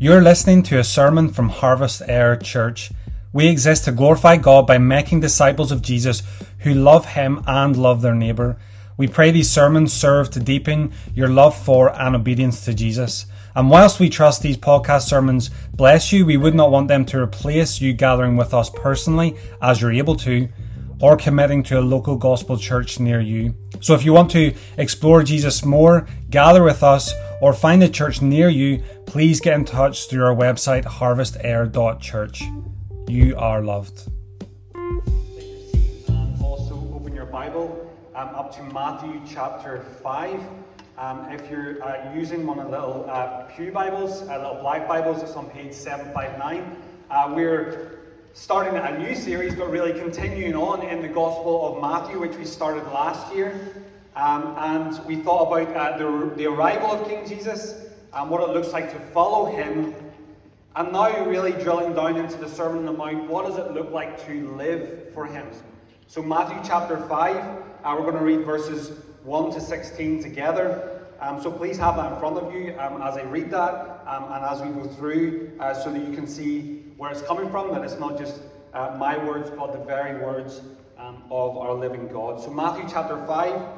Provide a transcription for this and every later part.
You're listening to a sermon from Harvest Air Church. We exist to glorify God by making disciples of Jesus who love Him and love their neighbour. We pray these sermons serve to deepen your love for and obedience to Jesus. And whilst we trust these podcast sermons bless you, we would not want them to replace you gathering with us personally as you're able to or committing to a local gospel church near you. So if you want to explore Jesus more, gather with us, or find a church near you, please get in touch through our website harvestair.church. You are loved. also open your Bible um, up to Matthew chapter 5. Um, if you're uh, using one of the little uh, Pew Bibles, uh, little black Bibles, it's on page 759. Uh, we're starting a new series, but really continuing on in the Gospel of Matthew, which we started last year. Um, and we thought about uh, the, the arrival of King Jesus and what it looks like to follow him. And now, really drilling down into the Sermon on the Mount, what does it look like to live for him? So, Matthew chapter 5, uh, we're going to read verses 1 to 16 together. Um, so please have that in front of you um, as I read that um, and as we go through uh, so that you can see where it's coming from, that it's not just uh, my words, but the very words um, of our living God. So, Matthew chapter 5,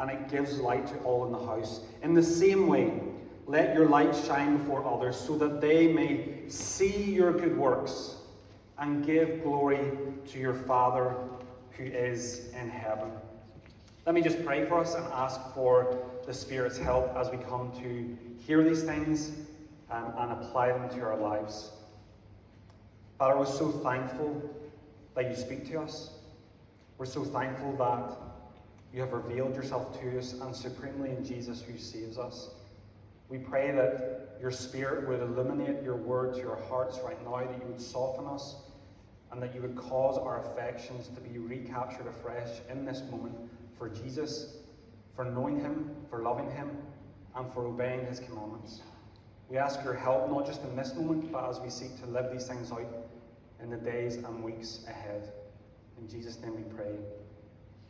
and it gives light to all in the house. In the same way, let your light shine before others, so that they may see your good works and give glory to your Father who is in heaven. Let me just pray for us and ask for the Spirit's help as we come to hear these things um, and apply them to our lives. Father, we're so thankful that you speak to us. We're so thankful that you have revealed yourself to us and supremely in Jesus who saves us. We pray that your Spirit would illuminate your word to our hearts right now, that you would soften us, and that you would cause our affections to be recaptured afresh in this moment for Jesus, for knowing him, for loving him, and for obeying his commandments. We ask your help, not just in this moment, but as we seek to live these things out in the days and weeks ahead. In Jesus' name we pray.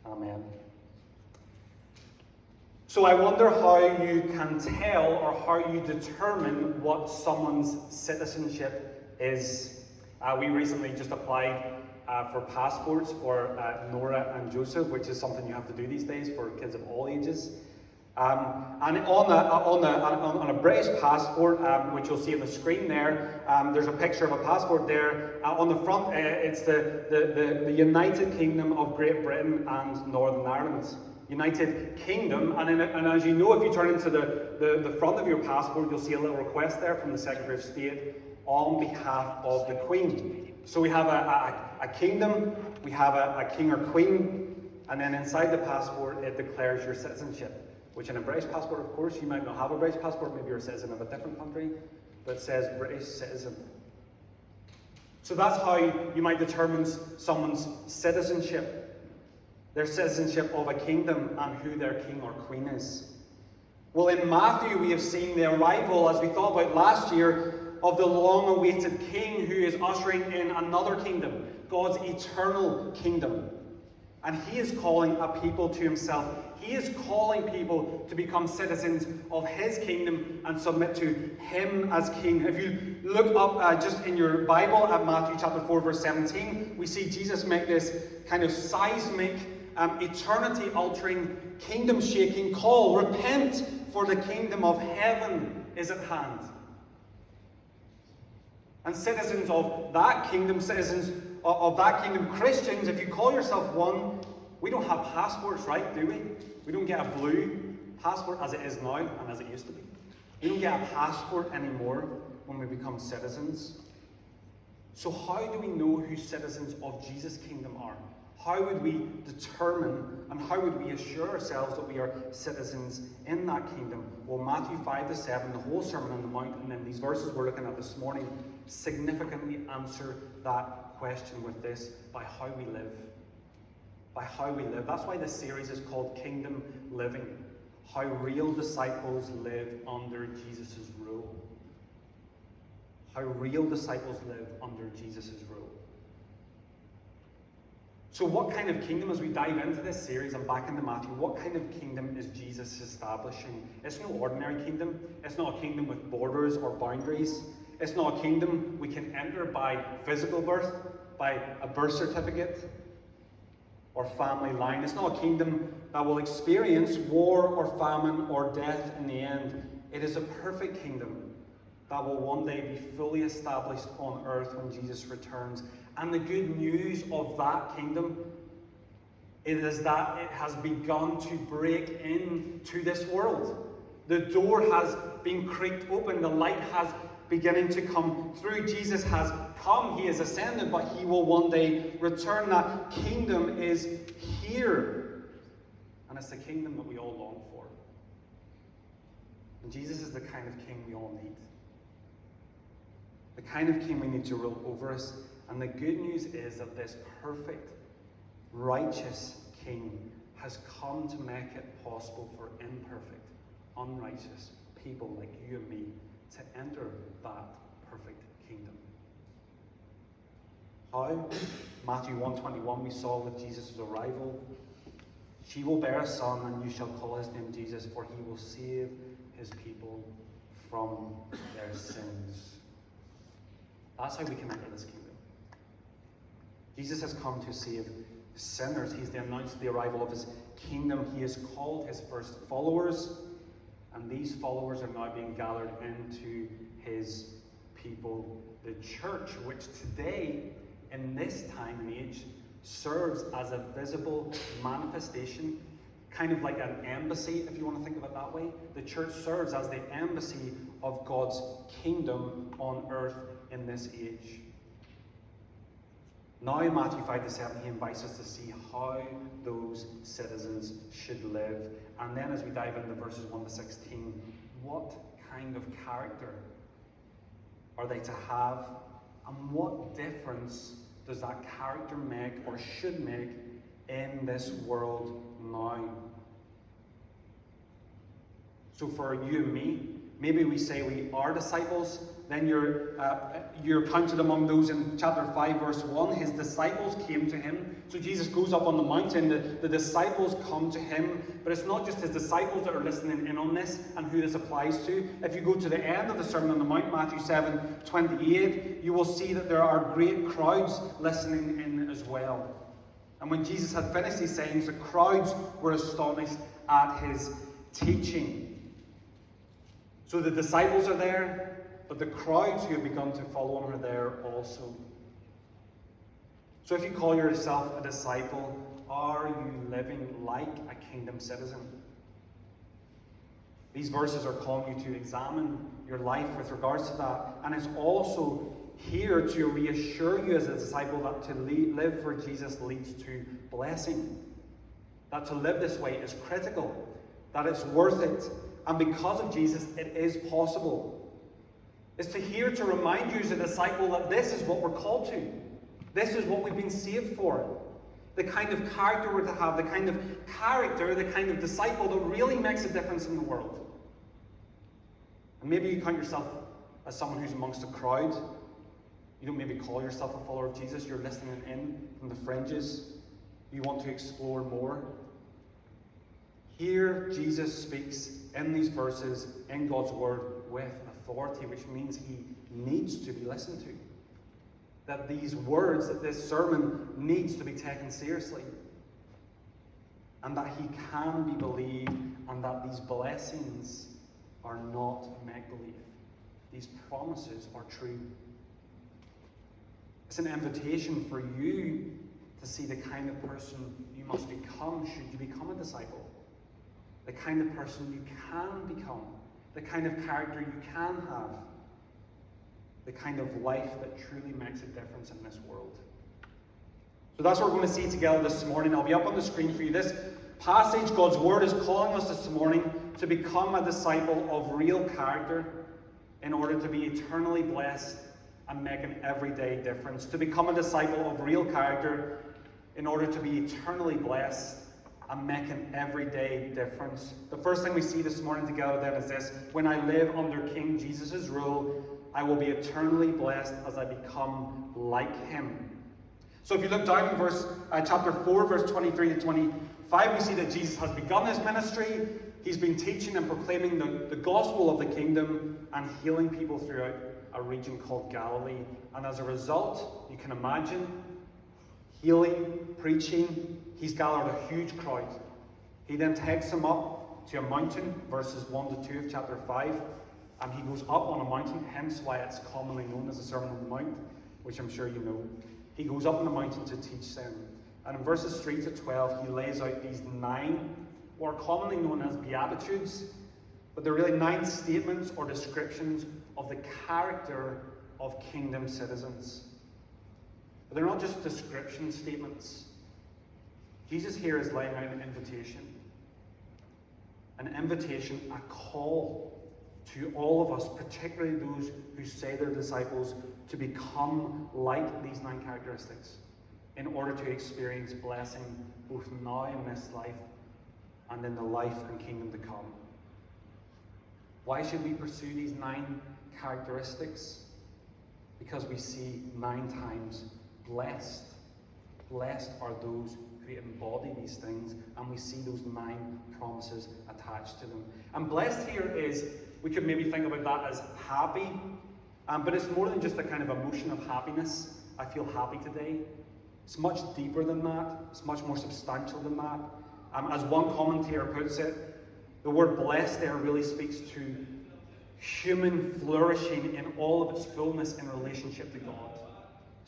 Amen. So I wonder how you can tell or how you determine what someone's citizenship is. Uh, we recently just applied uh, for passports for uh, Nora and Joseph, which is something you have to do these days for kids of all ages. Um, and on a, on, a, on a, British passport, um, which you'll see on the screen there, um, there's a picture of a passport there. Uh, on the front, uh, it's the, the, the, the, United Kingdom of Great Britain and Northern Ireland. United Kingdom, and, in, and as you know, if you turn into the, the, the front of your passport, you'll see a little request there from the Secretary of State on behalf of the Queen. So we have a, a, a kingdom, we have a, a king or queen, and then inside the passport, it declares your citizenship which in a British passport, of course, you might not have a British passport, maybe you're a citizen of a different country, but it says British citizen. So that's how you might determine someone's citizenship, their citizenship of a kingdom, and who their king or queen is. Well, in Matthew, we have seen the arrival, as we thought about last year, of the long awaited king who is ushering in another kingdom, God's eternal kingdom. And he is calling a people to himself. He is calling people to become citizens of his kingdom and submit to him as king. If you look up uh, just in your Bible at Matthew chapter 4, verse 17, we see Jesus make this kind of seismic, um, eternity altering, kingdom shaking call Repent, for the kingdom of heaven is at hand. And citizens of that kingdom, citizens of, that kingdom, Christians, if you call yourself one, we don't have passports, right? Do we? We don't get a blue passport as it is now and as it used to be. We don't get a passport anymore when we become citizens. So, how do we know who citizens of Jesus' kingdom are? How would we determine and how would we assure ourselves that we are citizens in that kingdom? Well, Matthew 5 to 7, the whole Sermon on the Mount, and then these verses we're looking at this morning significantly answer that question with this by how we live. By how we live. That's why this series is called Kingdom Living. How real disciples live under Jesus' rule. How real disciples live under Jesus' rule. So, what kind of kingdom, as we dive into this series and back into Matthew, what kind of kingdom is Jesus establishing? It's no ordinary kingdom. It's not a kingdom with borders or boundaries. It's not a kingdom we can enter by physical birth, by a birth certificate or family line. It's not a kingdom that will experience war or famine or death in the end. It is a perfect kingdom that will one day be fully established on earth when Jesus returns. And the good news of that kingdom it is that it has begun to break into this world. The door has been creaked open, the light has beginning to come through. Jesus has come, he has ascended, but he will one day return. That kingdom is here. And it's the kingdom that we all long for. And Jesus is the kind of king we all need. The kind of king we need to rule over us. And the good news is that this perfect, righteous king has come to make it possible for imperfect, unrighteous people like you and me to enter that perfect kingdom. How? Matthew 121 we saw with Jesus' arrival. She will bear a son, and you shall call his name Jesus, for he will save his people from their sins. That's how we can enter this kingdom. Jesus has come to save sinners. He's announced the arrival of his kingdom. He has called his first followers, and these followers are now being gathered into his people, the church, which today, in this time and age, serves as a visible manifestation, kind of like an embassy, if you want to think of it that way. The church serves as the embassy of God's kingdom on earth in this age. Now, Matthew 5 to 7, he invites us to see how those citizens should live. And then, as we dive into verses 1 to 16, what kind of character are they to have? And what difference does that character make or should make in this world now? So, for you and me, maybe we say we are disciples, then you're, uh, you're counted among those in chapter 5, verse 1. His disciples came to him. So Jesus goes up on the mountain, the, the disciples come to him. But it's not just his disciples that are listening in on this and who this applies to. If you go to the end of the Sermon on the Mount, Matthew 7 28, you will see that there are great crowds listening in as well. And when Jesus had finished these sayings, the crowds were astonished at his teaching. So the disciples are there, but the crowds who have begun to follow him are there also. So if you call yourself a disciple, are you living like a kingdom citizen? These verses are calling you to examine your life with regards to that. And it's also here to reassure you as a disciple that to live for Jesus leads to blessing. That to live this way is critical, that it's worth it. And because of Jesus, it is possible is to hear to remind you as a disciple that this is what we're called to. This is what we've been saved for. The kind of character we're to have, the kind of character, the kind of disciple that really makes a difference in the world. And maybe you count yourself as someone who's amongst a crowd. You don't maybe call yourself a follower of Jesus, you're listening in from the fringes. you want to explore more. Here, Jesus speaks in these verses in God's Word with authority, which means he needs to be listened to. That these words, that this sermon needs to be taken seriously. And that he can be believed, and that these blessings are not make believe. These promises are true. It's an invitation for you to see the kind of person you must become should you become a disciple. The kind of person you can become. The kind of character you can have. The kind of life that truly makes a difference in this world. So that's what we're going to see together this morning. I'll be up on the screen for you. This passage, God's Word, is calling us this morning to become a disciple of real character in order to be eternally blessed and make an everyday difference. To become a disciple of real character in order to be eternally blessed and make an everyday difference. The first thing we see this morning together then is this when I live under King Jesus' rule, I will be eternally blessed as I become like him. So if you look down in verse uh, chapter 4, verse 23 to 25, we see that Jesus has begun his ministry. He's been teaching and proclaiming the, the gospel of the kingdom and healing people throughout a region called Galilee. And as a result, you can imagine healing, preaching, he's gathered a huge crowd. He then takes them up to a mountain, verses 1 to 2 of chapter 5, and he goes up on a mountain, hence why it's commonly known as the Sermon on the Mount, which I'm sure you know. He goes up on the mountain to teach them. And in verses 3 to 12, he lays out these nine, or commonly known as Beatitudes, but they're really nine statements or descriptions of the character of kingdom citizens. But they're not just description statements. Jesus here is laying out an invitation. An invitation, a call to all of us, particularly those who say they're disciples, to become like these nine characteristics in order to experience blessing both now in this life and in the life and kingdom to come. Why should we pursue these nine characteristics? Because we see nine times blessed. Blessed are those who embody these things, and we see those nine promises attached to them. And blessed here is, we could maybe think about that as happy, um, but it's more than just a kind of emotion of happiness. I feel happy today. It's much deeper than that, it's much more substantial than that. Um, as one commentator puts it, the word blessed there really speaks to human flourishing in all of its fullness in relationship to God.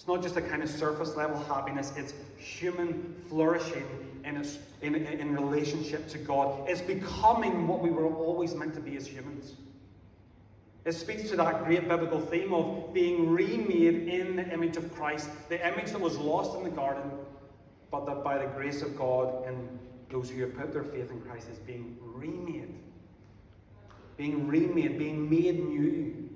It's not just a kind of surface level happiness, it's human flourishing in, its, in, in relationship to God. It's becoming what we were always meant to be as humans. It speaks to that great biblical theme of being remade in the image of Christ, the image that was lost in the garden, but that by the grace of God and those who have put their faith in Christ is being remade. Being remade, being made new.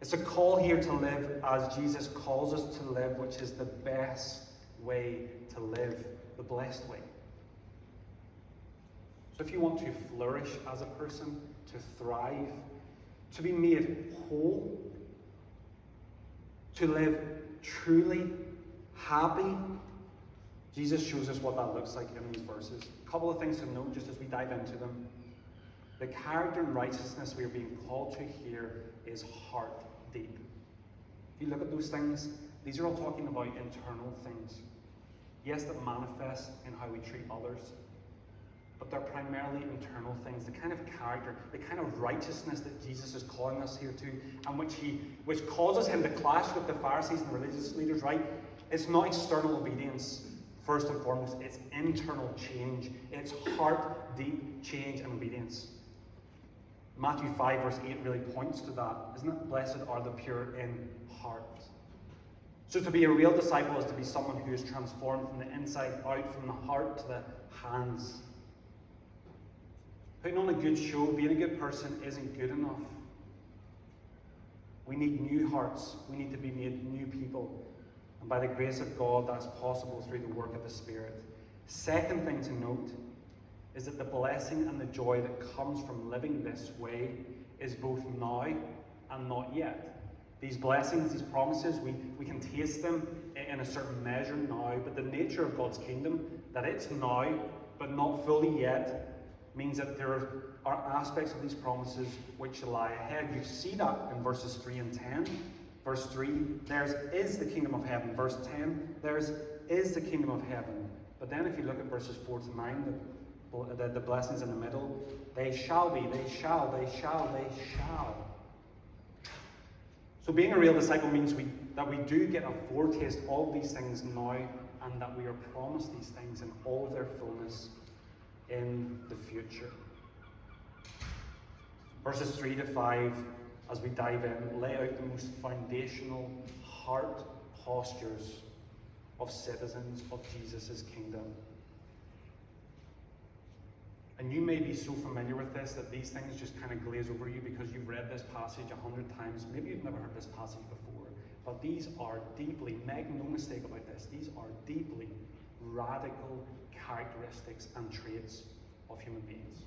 It's a call here to live as Jesus calls us to live, which is the best way to live, the blessed way. So if you want to flourish as a person, to thrive, to be made whole, to live truly happy, Jesus shows us what that looks like in these verses. A couple of things to note just as we dive into them. The character and righteousness we are being called to here is heart deep. If you look at those things, these are all talking about internal things. Yes, that manifest in how we treat others, but they're primarily internal things. The kind of character, the kind of righteousness that Jesus is calling us here to, and which he which causes him to clash with the Pharisees and religious leaders, right? It's not external obedience, first and foremost, it's internal change. It's heart deep change and obedience. Matthew 5, verse 8 really points to that, isn't it? Blessed are the pure in heart. So, to be a real disciple is to be someone who is transformed from the inside out, from the heart to the hands. Putting on a good show, being a good person, isn't good enough. We need new hearts. We need to be made new people. And by the grace of God, that's possible through the work of the Spirit. Second thing to note is that the blessing and the joy that comes from living this way is both now and not yet. These blessings, these promises, we, we can taste them in a certain measure now, but the nature of God's kingdom, that it's now, but not fully yet, means that there are aspects of these promises which lie ahead. You see that in verses 3 and 10. Verse 3, theirs is the kingdom of heaven. Verse 10, theirs is the kingdom of heaven. But then if you look at verses 4 to 9, the, the, blessings in the middle, they shall be, they shall, they shall, they shall. So being a real disciple means we, that we do get a foretaste of these things now and that we are promised these things in all their fullness in the future. Verses 3 to 5, as we dive in, lay out the most foundational heart postures of citizens of Jesus' kingdom. And you may be so familiar with this that these things just kind of glaze over you because you've read this passage a hundred times. Maybe you've never heard this passage before. But these are deeply, make no mistake about this, these are deeply radical characteristics and traits of human beings.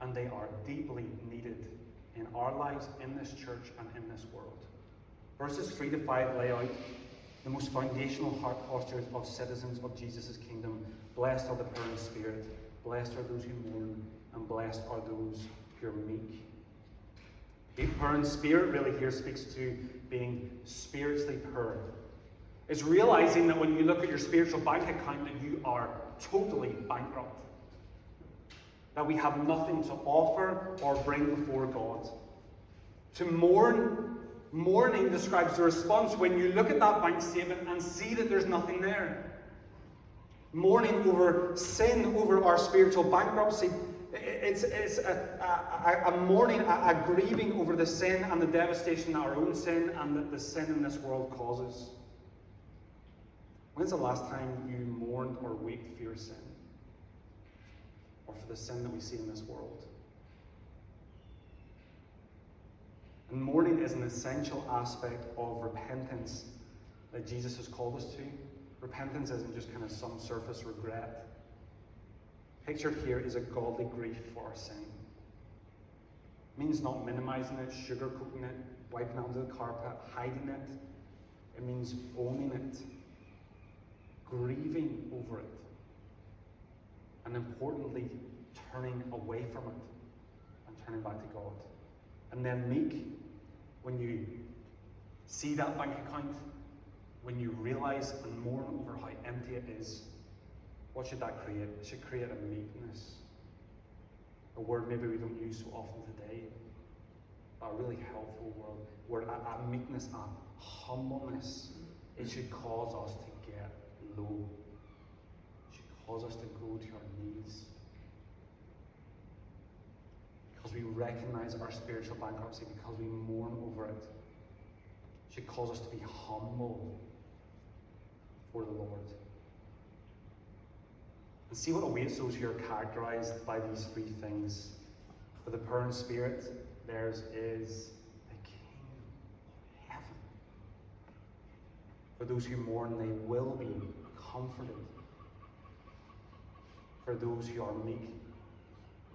And they are deeply needed in our lives, in this church, and in this world. Verses 3 to 5 lay out the most foundational heart postures of citizens of Jesus' kingdom. Blessed are the poor in spirit Blessed are those who mourn, and blessed are those who are meek. Poor in spirit really here speaks to being spiritually poor. It's realizing that when you look at your spiritual bank account that you are totally bankrupt. That we have nothing to offer or bring before God. To mourn, mourning describes the response when you look at that bank statement and see that there's nothing there mourning over sin, over our spiritual bankruptcy. It's, it's a, a, a mourning, a, a, grieving over the sin and the devastation that our own sin and that the sin in this world causes. When's the last time you mourned or wept for your sin? Or for the sin that we see in this world? And mourning is an essential aspect of repentance that Jesus has called us to. Repentance isn't just kind of some surface regret. Pictured here is a godly grief for our sin. It means not minimizing it, sugarcoating it, wiping it under the carpet, hiding it. It means owning it, grieving over it, and importantly, turning away from it and turning back to God. And then meek, when you see that bank account when you realize and mourn over how empty it is, what should that create? It should create a meekness. A word maybe we don't use so often today, but a really helpful word. Word, a, a meekness, a humbleness. It should cause us to get low. It should cause us to go to our knees. Because we recognize our spiritual bankruptcy, because we mourn over it. Should cause us to be humble for the Lord. And see what awaits those who are characterized by these three things. For the poor in spirit, theirs is the kingdom of heaven. For those who mourn, they will be comforted. For those who are meek,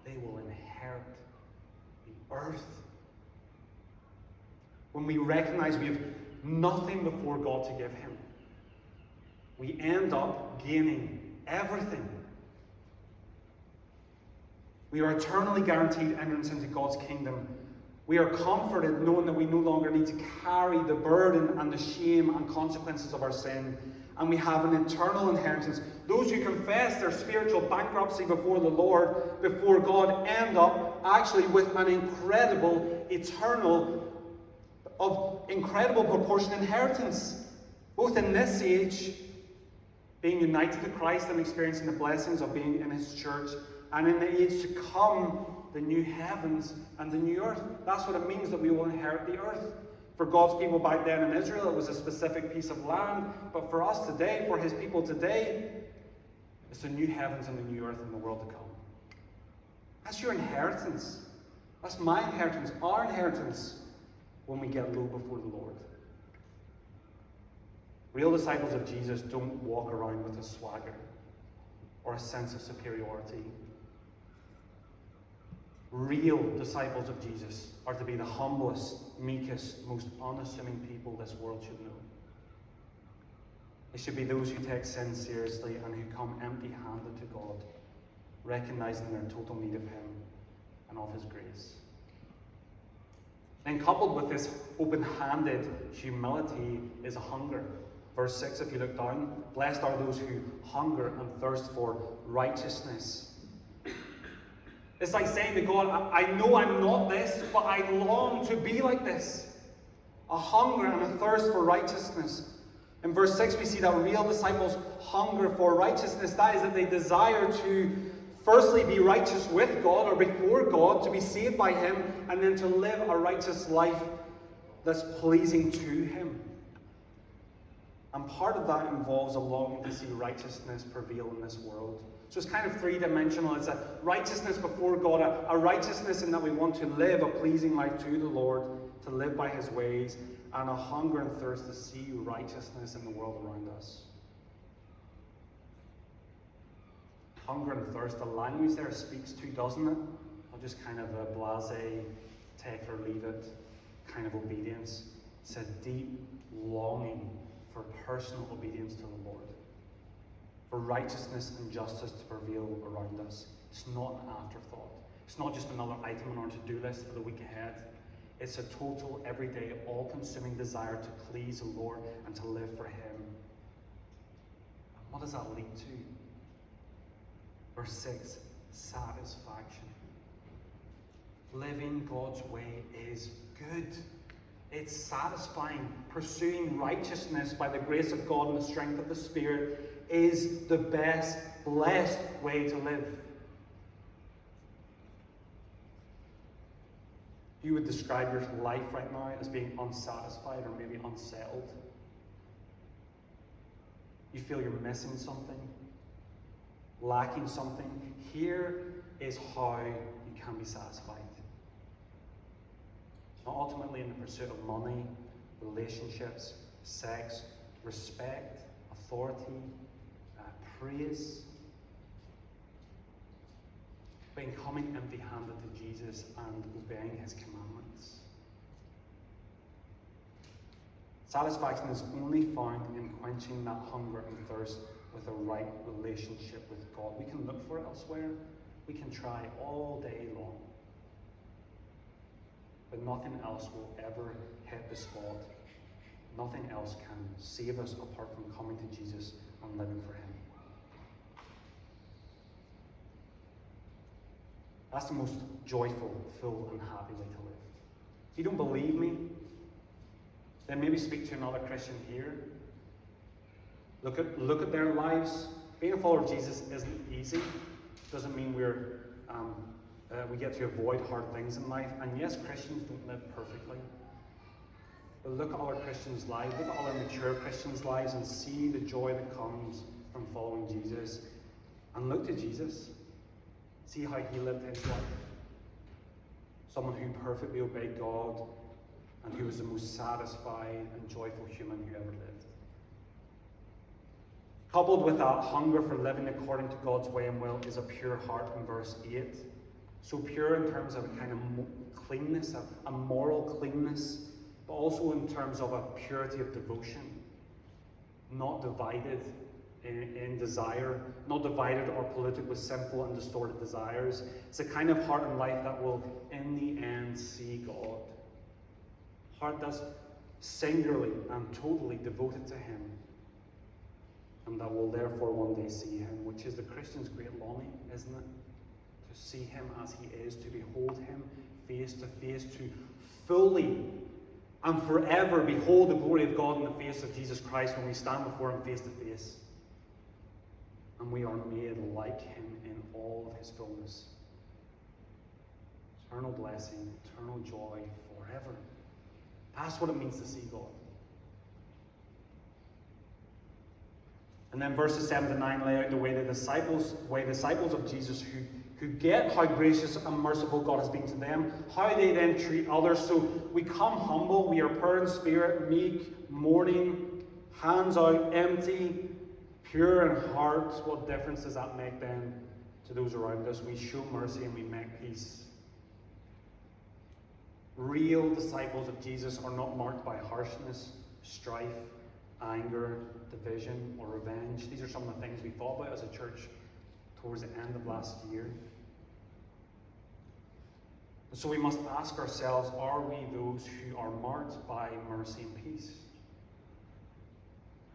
they will inherit the earth. When we recognize we have nothing before God to give Him, we end up gaining everything. We are eternally guaranteed entrance into God's kingdom. We are comforted knowing that we no longer need to carry the burden and the shame and consequences of our sin. And we have an eternal inheritance. Those who confess their spiritual bankruptcy before the Lord, before God, end up actually with an incredible, eternal, of incredible proportion inheritance, both in this age being united to Christ and experiencing the blessings of being in His church, and in the age to come, the new heavens and the new earth. That's what it means that we will inherit the earth. For God's people back then in Israel, it was a specific piece of land, but for us today, for His people today, it's the new heavens and the new earth in the world to come. That's your inheritance. That's my inheritance, our inheritance, when we get low before the Lord. Real disciples of Jesus don't walk around with a swagger or a sense of superiority. Real disciples of Jesus are to be the humblest, meekest, most unassuming people this world should know. It should be those who take sin seriously and who come empty handed to God, recognizing their total need of Him and of His grace. And coupled with this open handed humility is a hunger. Verse 6, if you look down, blessed are those who hunger and thirst for righteousness. It's like saying to God, I, know I'm not this, but I long to be like this. A hunger and a thirst for righteousness. In verse 6, we see that real disciples hunger for righteousness. That is, that they desire to firstly be righteous with God or before God, to be saved by Him, and then to live a righteous life that's pleasing to Him. And part of that involves a longing to see righteousness prevail in this world. So it's kind of three dimensional. It's a righteousness before God, a, a, righteousness in that we want to live a pleasing life to the Lord, to live by His ways, and a hunger and thirst to see righteousness in the world around us. Hunger and thirst, the language there speaks to, doesn't it? I'll just kind of a blase, take or leave it kind of obedience. It's a deep longing for personal obedience to the Lord, for righteousness and justice to prevail around us. It's not an afterthought. It's not just another item on our to do list for the week ahead. It's a total, everyday, all consuming desire to please the Lord and to live for Him. And what does that lead to? Verse 6 satisfaction. Living God's way is good. It's satisfying. Pursuing righteousness by the grace of God and the strength of the Spirit is the best, blessed way to live. You would describe your life right now as being unsatisfied or maybe unsettled. You feel you're missing something, lacking something. Here is how you can be satisfied not ultimately in the pursuit of money, relationships, sex, respect, authority, uh, praise, but in coming empty handed to Jesus and obeying his commandments. Satisfaction is only found in quenching that hunger and thirst with a right relationship with God. We can look for it elsewhere, we can try all day long but nothing else will ever hit the spot. Nothing else can save us apart from coming to Jesus and living for Him. That's the most joyful, full, and happy way to live. If you don't believe me, then maybe speak to another Christian here. Look at, look at their lives. Being a follower of Jesus isn't easy. Doesn't mean we're um, uh, we get to avoid hard things in life. And yes, Christians don't live perfectly. But look at all our Christians' lives, look at all our mature Christians' lives, and see the joy that comes from following Jesus. And look to Jesus. See how he lived his life. Someone who perfectly obeyed God and who was the most satisfied and joyful human who ever lived. Coupled with that hunger for living according to God's way and will is a pure heart in verse 8. So pure in terms of a kind of cleanness, a, a moral cleanness, but also in terms of a purity of devotion, not divided in, in, desire, not divided or polluted with sinful and distorted desires. It's a kind of heart and life that will, in the end, see God. Heart that's singularly and totally devoted to Him, and that we'll therefore one day see Him, which is the Christian's great longing, isn't it? to see him as he is, to behold him face to face, to fully and forever behold the glory of God in the face of Jesus Christ when we stand before him face to face. And we are made like him in all of his fullness. Eternal blessing, eternal joy forever. That's what it means to see God. And then verses 7 to 9 lay out the way the disciples, way disciples of Jesus who who get how gracious and merciful God has been to them, how they then treat others. So we come humble, we are poor in spirit, meek, mourning, hands out, empty, pure in heart. What difference does that make then to those around us? We show mercy and we make peace. Real disciples of Jesus are not marked by harshness, strife, anger, division, or revenge. These are some of the things we thought about as a church towards the end of last year. So we must ask ourselves are we those who are marked by mercy and peace?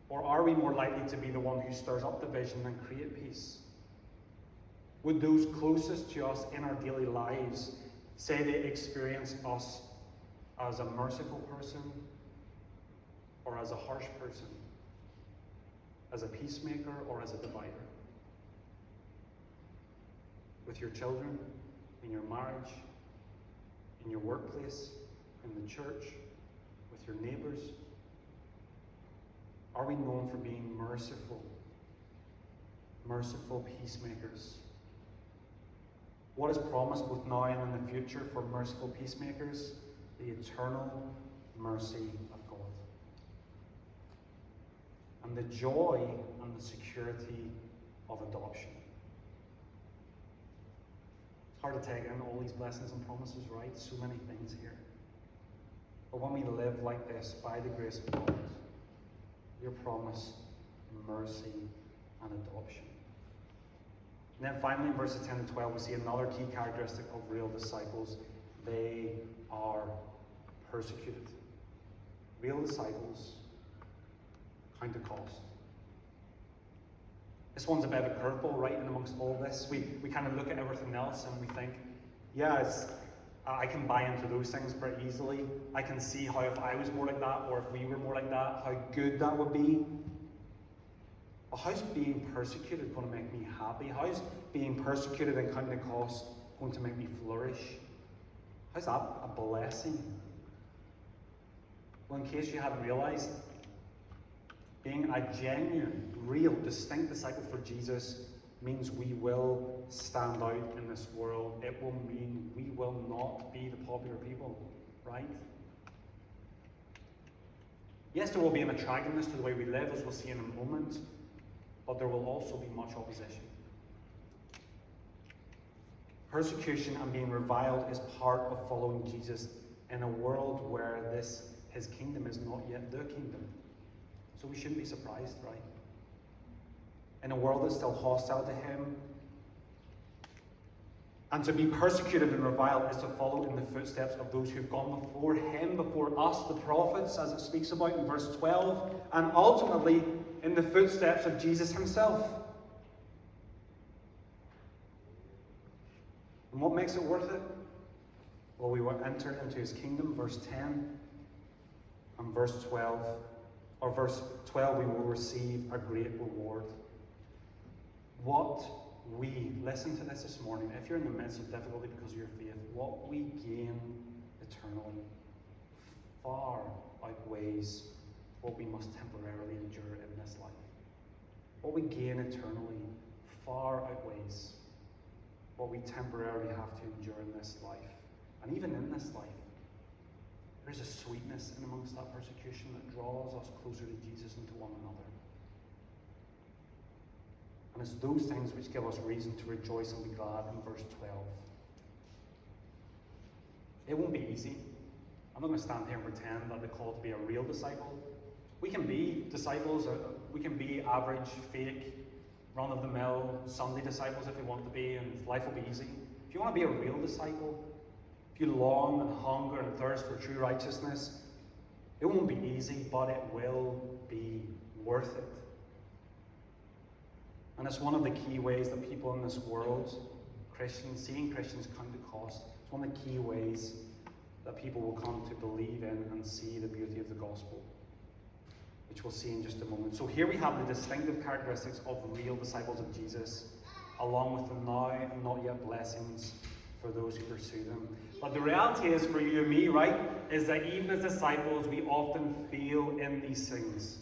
Or are we more likely to be the one who stirs up division and create peace? Would those closest to us in our daily lives say they experience us as a merciful person or as a harsh person? As a peacemaker or as a divider? With your children, in your marriage, in your workplace, in the church, with your neighbors? Are we known for being merciful? Merciful peacemakers. What is promised both now and in the future for merciful peacemakers? The eternal mercy of God. And the joy and the security of adoption. It's hard to take in all these blessings and promises, right? So many things here. But when we live like this, by the grace of God, we're promised mercy and adoption. And then finally, in verses 10 to 12, we see another key characteristic of real disciples they are persecuted. Real disciples count the cost. This one's a bit of a curveball, right, in amongst all this. We, we kind of look at everything else and we think, yeah, I can buy into those things pretty easily. I can see how if I was more like that, or if we were more like that, how good that would be. But how's being persecuted going to make me happy? How's being persecuted and counting the cost going to make me flourish? How's that a blessing? Well, in case you hadn't realized, being a genuine, real, distinct disciple for Jesus means we will stand out in this world. It will mean we will not be the popular people, right? Yes, there will be an attractiveness to the way we live, as we'll see in a moment, but there will also be much opposition. Persecution and being reviled is part of following Jesus in a world where this his kingdom is not yet the kingdom. So we shouldn't be surprised, right? In a world that's still hostile to him, and to be persecuted and reviled is to follow in the footsteps of those who've gone before him, before us, the prophets, as it speaks about in verse 12, and ultimately in the footsteps of Jesus himself. And what makes it worth it? Well, we were entered into his kingdom, verse 10, and verse 12 or verse 12, we will receive a great reward. What we, listen to this this morning, if you're in the midst of difficulty because of your faith, what we gain eternally far outweighs what we must temporarily endure in this life. What we gain eternally far outweighs what we temporarily have to endure in this life. And even in this life, there's a sweetness in amongst that persecution that draws us closer to Jesus and to one another. And it's those things which give us reason to rejoice and be glad in verse 12. It won't be easy. I'm not going to stand here and pretend that the call to be a real disciple. We can be disciples, uh, we can be average, fake, run of the mill Sunday disciples if we want to be, and life will be easy. If you want to be a real disciple, you long and hunger and thirst for true righteousness, it won't be easy, but it will be worth it. And it's one of the key ways that people in this world, Christians, seeing Christians come the cost, it's one of the key ways that people will come to believe in and see the beauty of the gospel, which we'll see in just a moment. So here we have the distinctive characteristics of real disciples of Jesus, along with the now and not yet blessings for those who pursue them. But the reality is for you and me, right, is that even as disciples, we often fail in these things.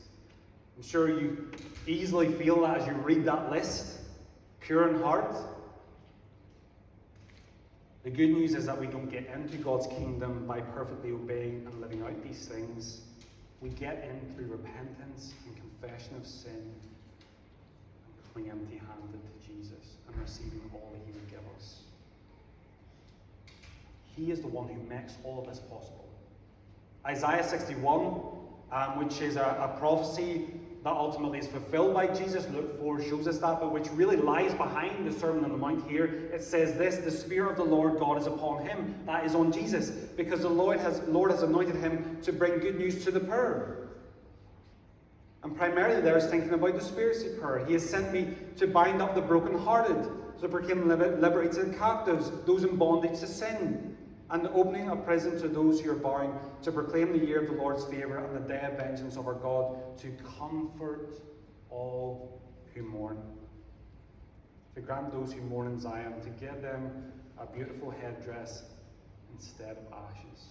I'm sure you easily feel that as you read that list, pure in heart. The good news is that we don't get into God's kingdom by perfectly obeying and living out these things. We get in through repentance and confession of sin and coming empty handed to Jesus and receiving all that He would give us. He is the one who makes all of this possible. Isaiah 61 um, which is a, a prophecy that ultimately is fulfilled by Jesus. Luke 4 shows us that, but which really lies behind the Sermon on the Mount here. It says this the Spirit of the Lord God is upon him. That is on Jesus, because the Lord has, Lord has anointed him to bring good news to the poor. And primarily there is thinking about the spirit spiritually poor. He has sent me to bind up the brokenhearted, to proclaim liberty to the captives, those in bondage to sin, and opening of prison to those who are bound, to proclaim the year of the Lord's favour and the day of vengeance of our God, to comfort all who mourn. To grant those who mourn in Zion, to give them a beautiful headdress instead of ashes.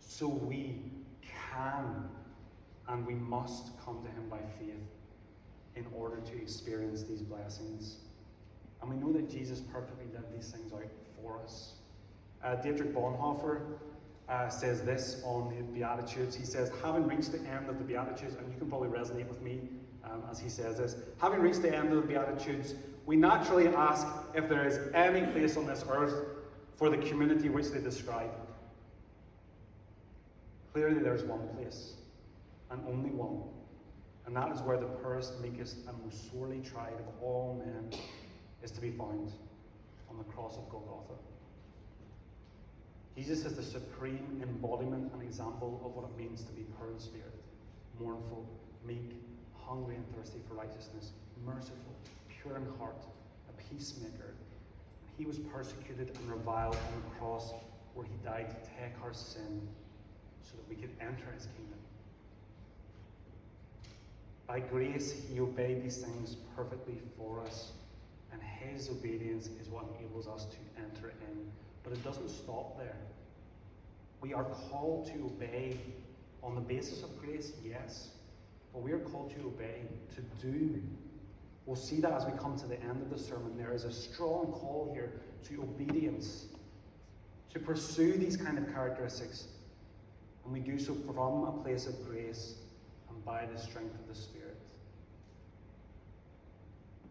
So we can and we must come to Him by faith in order to experience these blessings. And we know that Jesus perfectly lived these things out for us. Uh, Dietrich Bonhoeffer uh, says this on the Beatitudes. He says, having reached the end of the Beatitudes, and you can probably resonate with me um, as he says this, having reached the end of the Beatitudes, we naturally ask if there is any place on this earth for the community which they describe. Clearly, there's one place, and only one. And that is where the poorest, meekest, and most sorely tried of all men is to be found on the cross of Golgotha. Jesus is the supreme embodiment and example of what it means to be poor in spirit, mournful, meek, hungry and thirsty for righteousness, merciful, pure in heart, a peacemaker. He was persecuted and reviled on the cross where he died to take our sin so that we could enter his kingdom. By grace, he obeyed these things perfectly for us and his obedience is what enables us to enter in. But it doesn't stop there. We are called to obey on the basis of grace, yes. But we are called to obey, to do. We'll see that as we come to the end of the sermon. There is a strong call here to obedience, to pursue these kind of characteristics. And we do so from a place of grace and by the strength of the Spirit.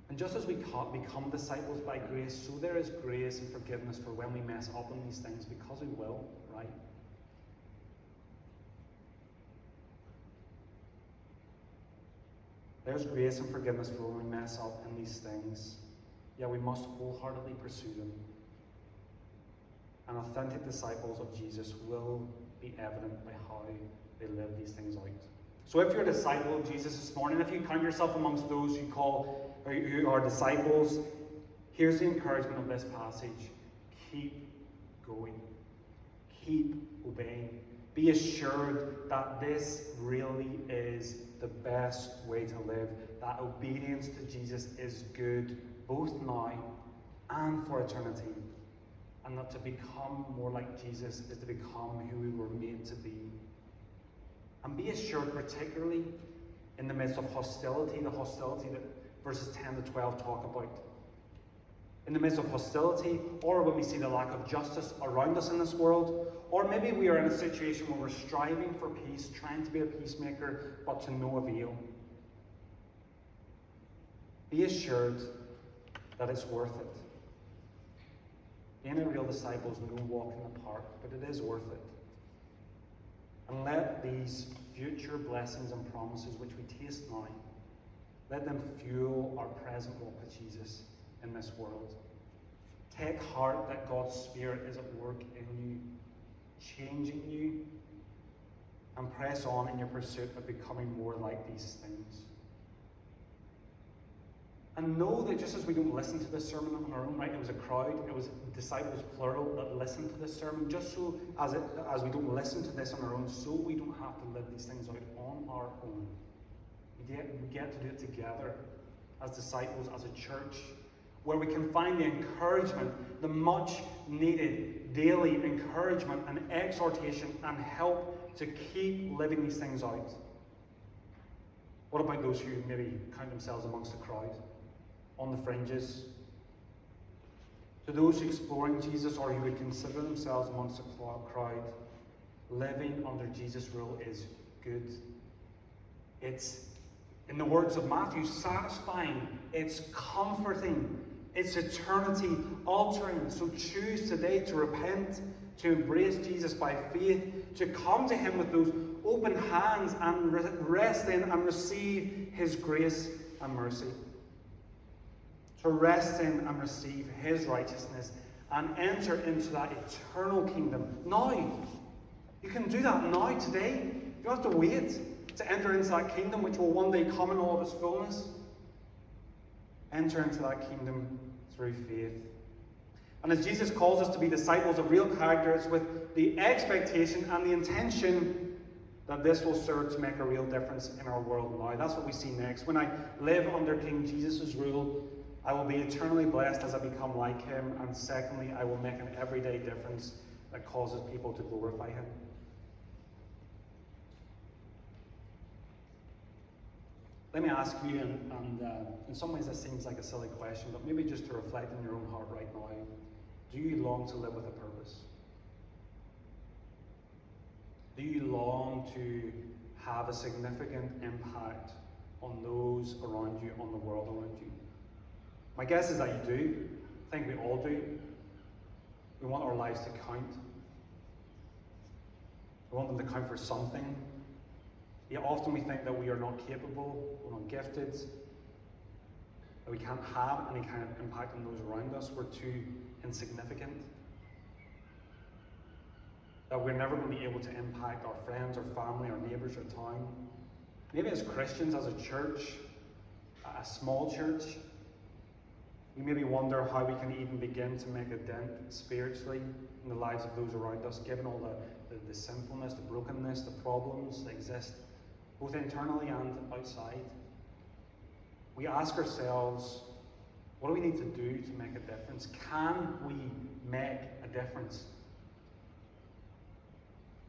And just as we become disciples by grace, so there is grace and forgiveness for when we mess up on these things, because we will, right? There's grace and forgiveness for when we mess up in these things. Yeah, we must wholeheartedly pursue them. And authentic disciples of Jesus will be evident by how they live these things out. So if you're a disciple of Jesus this morning, if you count yourself amongst those who call who are disciples, here's the encouragement of this passage keep going, keep obeying. Be assured that this really is the best way to live, that obedience to Jesus is good both now and for eternity. And that to become more like Jesus is to become who we were made to be. And be assured, particularly in the midst of hostility, the hostility that verses 10 to 12 talk about. In the midst of hostility, or when we see the lack of justice around us in this world, or maybe we are in a situation where we're striving for peace, trying to be a peacemaker, but to no avail. Be assured that it's worth it. Being a real disciple is no walk in the park, but it is worth it. And let these future blessings and promises which we taste now let them fuel our present walk with Jesus in this world. Take heart that God's Spirit is at work in you, changing you, and press on in your pursuit of becoming more like these things. And know that just as we don't listen to this sermon on our own, right? It was a crowd, it was disciples plural that listened to this sermon. Just so as it as we don't listen to this on our own, so we don't have to live these things out on our own. We get, we get to do it together as disciples, as a church, where we can find the encouragement, the much needed daily encouragement and exhortation and help to keep living these things out. What about those who maybe count themselves amongst the crowd, on the fringes? To those exploring Jesus or who would consider themselves amongst the crowd, living under Jesus' rule is good. It's in the words of Matthew, satisfying, it's comforting, It's eternity altering. So choose today to repent, to embrace Jesus by faith, to come to Him with those open hands and rest in and receive His grace and mercy. To rest in and receive His righteousness and enter into that eternal kingdom now. You can do that now, today. You don't have to wait to enter into that kingdom which will one day come in all of its fullness. Enter into that kingdom through faith. And as Jesus calls us to be disciples of real character, it's with the expectation and the intention that this will serve to make a real difference in our world now. That's what we see next. When I live under King Jesus' rule, I will be eternally blessed as I become like him. And secondly, I will make an everyday difference that causes people to glorify him. Let me ask you, and, and uh, in some ways this seems like a silly question, but maybe just to reflect in your own heart right now do you long to live with a purpose? Do you long to have a significant impact on those around you, on the world around you? My guess is that you do. I think we all do. We want our lives to count. We want them to count for something. Yet often we think that we are not capable, we're not gifted, that we can't have any kind of impact on those around us, we're too insignificant. That we're never going to be able to impact our friends, our family, our neighbours, our town. Maybe as Christians, as a church, a small church, we maybe wonder how we can even begin to make a dent spiritually in the lives of those around us, given all the, the, the sinfulness, the brokenness, the problems that exist both internally and outside. We ask ourselves, what do we need to do to make a difference? Can we make a difference?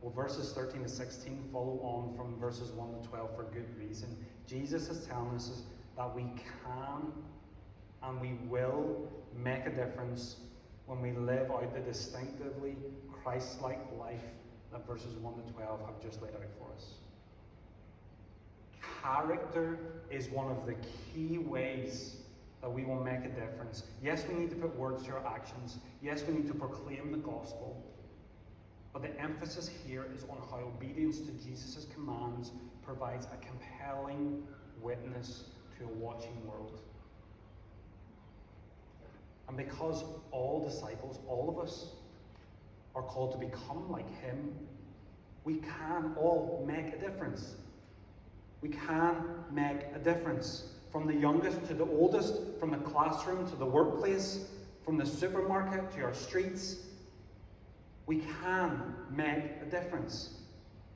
Well, verses 13 to 16 follow on from verses 1 to 12 for good reason. Jesus is telling us that we can and we will make a difference when we live out the distinctively Christ like life that verses 1 to 12 have just laid out for us. Character is one of the key ways that we will make a difference. Yes, we need to put words to our actions. Yes, we need to proclaim the gospel. But the emphasis here is on how obedience to Jesus' commands provides a compelling witness to a watching world. And because all disciples, all of us, are called to become like him, we can all make a difference. We can make a difference. From the youngest to the oldest, from the classroom to the workplace, from the supermarket to our streets, we can make a difference.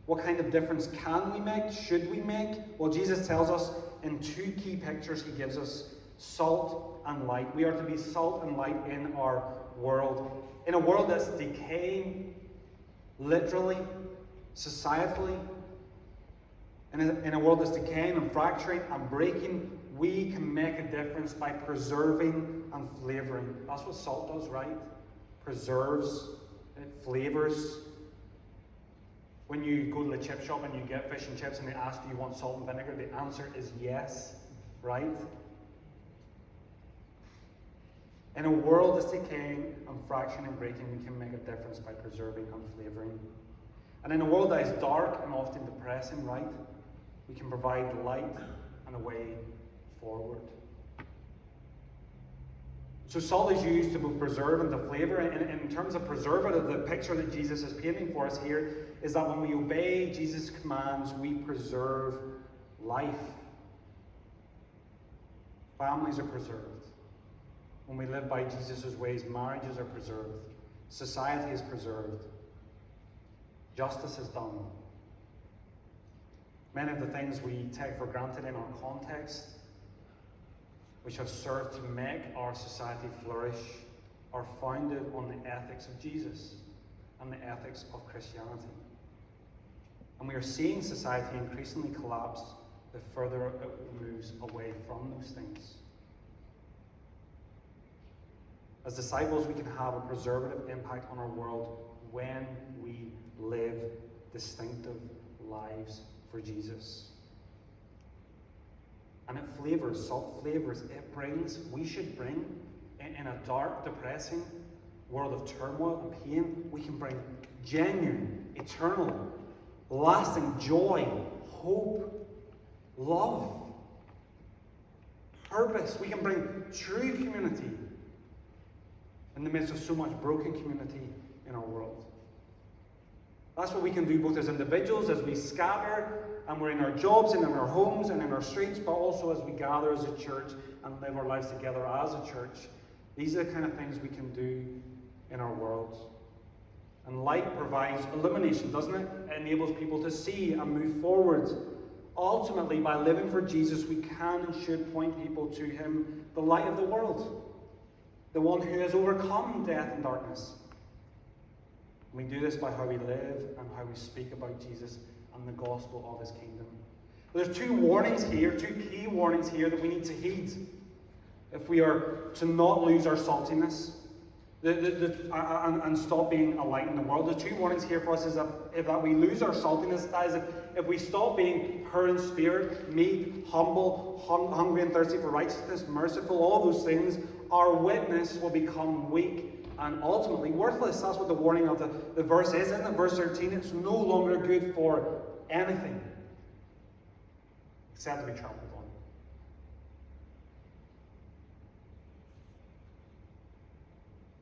What kind of difference can we make? Should we make? Well, Jesus tells us in two key pictures he gives us salt and light. We are to be salt and light in our world. In a world that's decaying, literally, societally, in a, in a world that's decaying and fracturing and breaking, we can make a difference by preserving and flavouring. That's what salt does, right? Preserves, it flavours. When you go to the chip shop and you get fish and chips and they ask, Do you want salt and vinegar? The answer is yes, right? In a world that's decaying and fracturing and breaking, we can make a difference by preserving and flavouring. And in a world that is dark and often depressing, right? We can provide light and a way forward. So salt is used to both preserve and to flavor. And in terms of preservative, the picture that Jesus is painting for us here is that when we obey Jesus' commands, we preserve life. Families are preserved. When we live by Jesus' ways, marriages are preserved. Society is preserved. Justice is done. Many of the things we take for granted in our context, which have served to make our society flourish, are founded on the ethics of Jesus and the ethics of Christianity. And we are seeing society increasingly collapse the further it moves away from those things. As disciples, we can have a preservative impact on our world when we live distinctive lives for Jesus. And it flavors, salt flavors, it brings, we should bring in, in a dark, depressing world of turmoil and pain, we can bring genuine, eternal, lasting joy, hope, love, purpose. We can bring true community in the midst of so much broken community in our world. That's what we can do both as individuals, as we scatter, and we're in our jobs and in our homes and in our streets, but also as we gather as a church and live our lives together as a church. These are the kind of things we can do in our world. And light provides illumination, doesn't it? It enables people to see and move forward. Ultimately, by living for Jesus, we can and should point people to Him, the light of the world, the one who has overcome death and darkness. We do this by how we live and how we speak about Jesus and the gospel of His kingdom. There's two warnings here, two key warnings here that we need to heed if we are to not lose our saltiness the, the, the, and, and, stop being a light in the world. The two warnings here for us is that if that we lose our saltiness, that is, if, if we stop being pure in spirit, meek, humble, hung, hungry and thirsty for righteousness, merciful, all those things, our witness will become weak and ultimately worthless. That's what the warning of the, the verse is. In the verse 13, it's no longer good for anything except to be trampled on.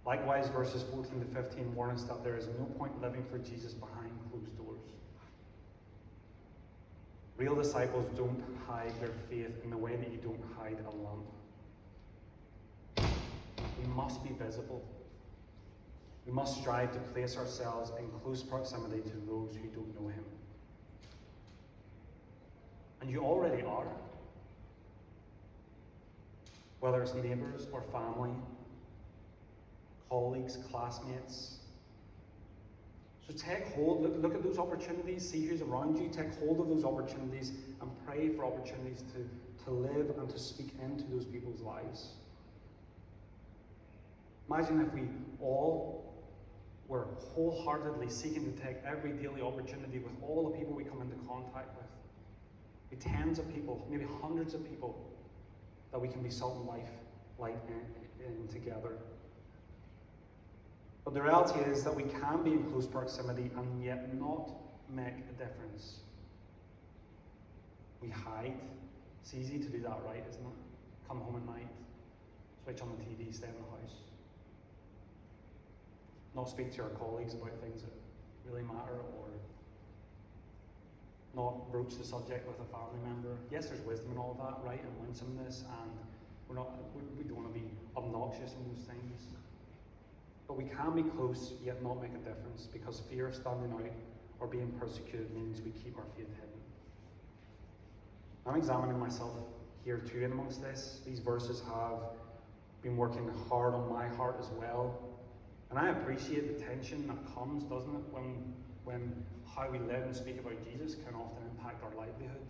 Likewise, verses 14 to 15 warn us that there is no point living for Jesus behind closed doors. Real disciples don't hide their faith in the way that you don't hide a lamp. We must be visible. We must strive to place ourselves in close proximity to those who don't know Him. And you already are. Whether it's neighbours or family colleagues, classmates. So take hold, look, look, at those opportunities, see who's around you, take hold of those opportunities and pray for opportunities to, to live and to speak into those people's lives. Imagine if we all were wholeheartedly seeking to take every daily opportunity with all the people we come into contact with. Be tens of people, maybe hundreds of people, that we can be salt and life light in, in together. But the reality is that we can be in close proximity and yet not make a difference. We hide. It's easy to do that, right, isn't it? Come home at night, switch on the TV, stay in the house. Not speak to our colleagues about things that really matter or not broach the subject with a family member. Yes, there's wisdom in all of that, right, and winsomeness, and we're not, we don't want to be obnoxious in those things. But we can be close yet not make a difference because fear of standing out or being persecuted means we keep our faith hidden. I'm examining myself here too in amongst this. These verses have been working hard on my heart as well. And I appreciate the tension that comes, doesn't it, when, when how we live and speak about Jesus can often impact our livelihood.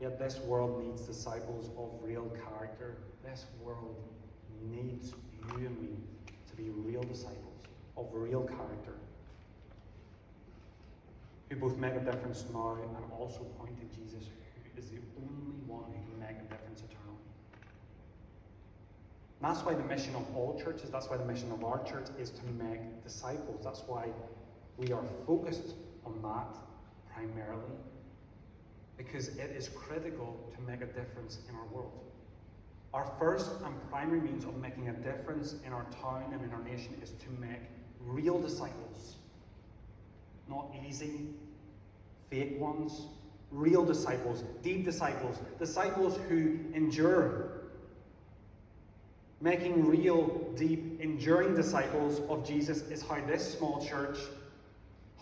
Yet this world needs disciples of real character. This world needs you and me to be real disciples of real character who both make a difference now and also point to Jesus, who is the only one who can make a difference eternally. And that's why the mission of all churches, that's why the mission of our church is to make disciples. That's why we are focused on that primarily, because it is critical to make a difference in our world. Our first and primary means of making a difference in our town and in our nation is to make real disciples. Not easy, fake ones. Real disciples, deep disciples, disciples who endure. Making real, deep, enduring disciples of Jesus is how this small church,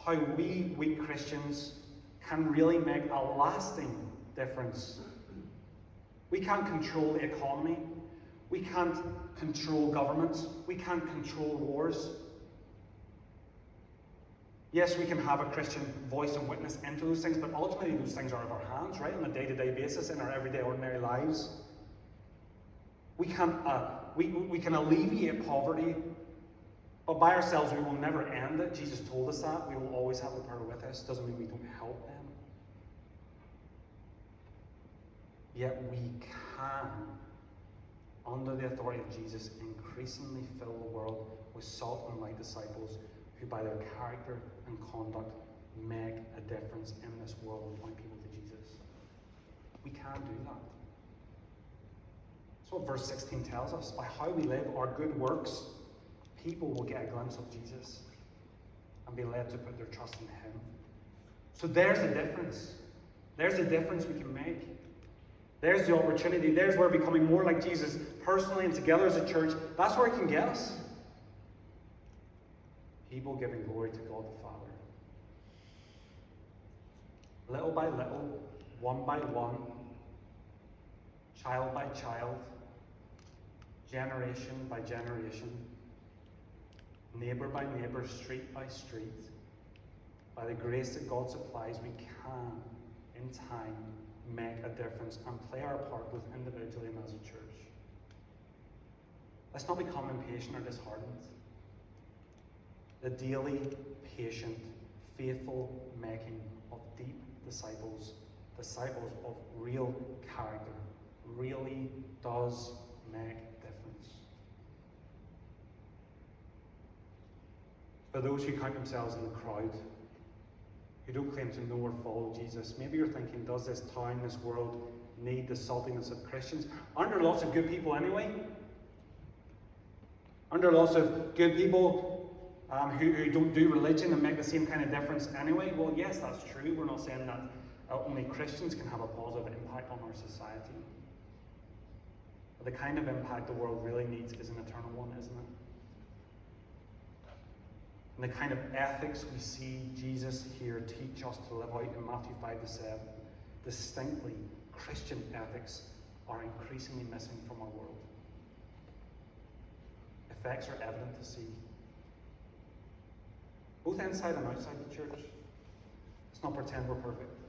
how we, weak Christians, can really make a lasting difference we can't control the economy. We can't control governments. We can't control wars. Yes, we can have a Christian voice and witness into those things, but ultimately those things are out of our hands, right? On a day to day basis in our everyday, ordinary lives. We can, uh, we, we can alleviate poverty, but by ourselves we will never end it. Jesus told us that. We will always have the power with us. Doesn't mean we don't help them. Yet we can under the authority of Jesus, increasingly fill the world with salt and light disciples who, by their character and conduct, make a difference in this world and point people to Jesus. We can do that. That's what verse 16 tells us. By how we live our good works, people will get a glimpse of Jesus and be led to put their trust in Him. So there's a difference. There's a difference we can make. There's the opportunity. There's where becoming more like Jesus personally and together as a church, that's where it can get us. People giving glory to God the Father. Little by little, one by one, child by child, generation by generation, neighbour by neighbour, street by street, by the grace that God supplies, we can, in time, make a difference and play our part both individually and as a church. Let's not become impatient or disheartened. The daily, patient, faithful making of deep disciples, disciples of real character, really does make difference. For those who count themselves in the crowd, who don't claim to know or follow Jesus. Maybe you're thinking, does this town, this world need the saltiness of Christians? Aren't there lots of good people anyway? Aren't there lots of good people um, who, who don't do religion and make the same kind of difference anyway? Well, yes, that's true. We're not saying that uh, only Christians can have a positive impact on our society. But the kind of impact the world really needs is an eternal one, isn't it? And the kind of ethics we see Jesus here teach us to live out in Matthew 5 to 7, distinctly Christian ethics are increasingly missing from our world. Effects are evident to see, both inside and outside the church. Let's not pretend we're perfect.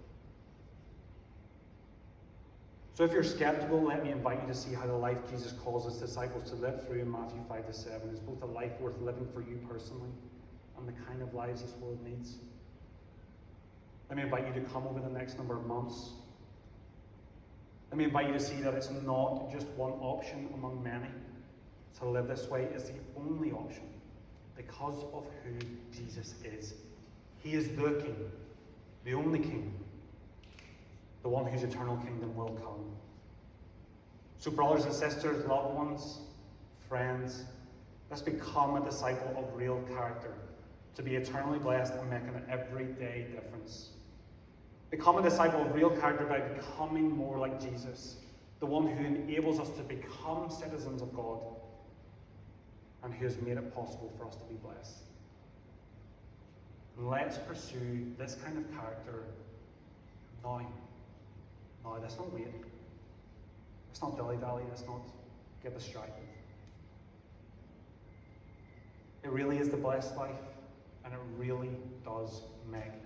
So if you're skeptical, let me invite you to see how the life Jesus calls his disciples to live through in Matthew 5 to 7 is both a life worth living for you personally and the kind of lives this world needs. Let me invite you to come over the next number of months. Let me invite you to see that it's not just one option among many to live this way, it's the only option because of who Jesus is. He is the King, the only King, the one whose eternal kingdom will come. So, brothers and sisters, loved ones, friends, let's become a disciple of real character to be eternally blessed and making an everyday difference. Become a disciple of real character by becoming more like Jesus, the one who enables us to become citizens of God and who has made it possible for us to be blessed. And let's pursue this kind of character now. Now, let's not wait. Let's not dilly dally. Let's not get distracted. It really is the blessed life and it really does make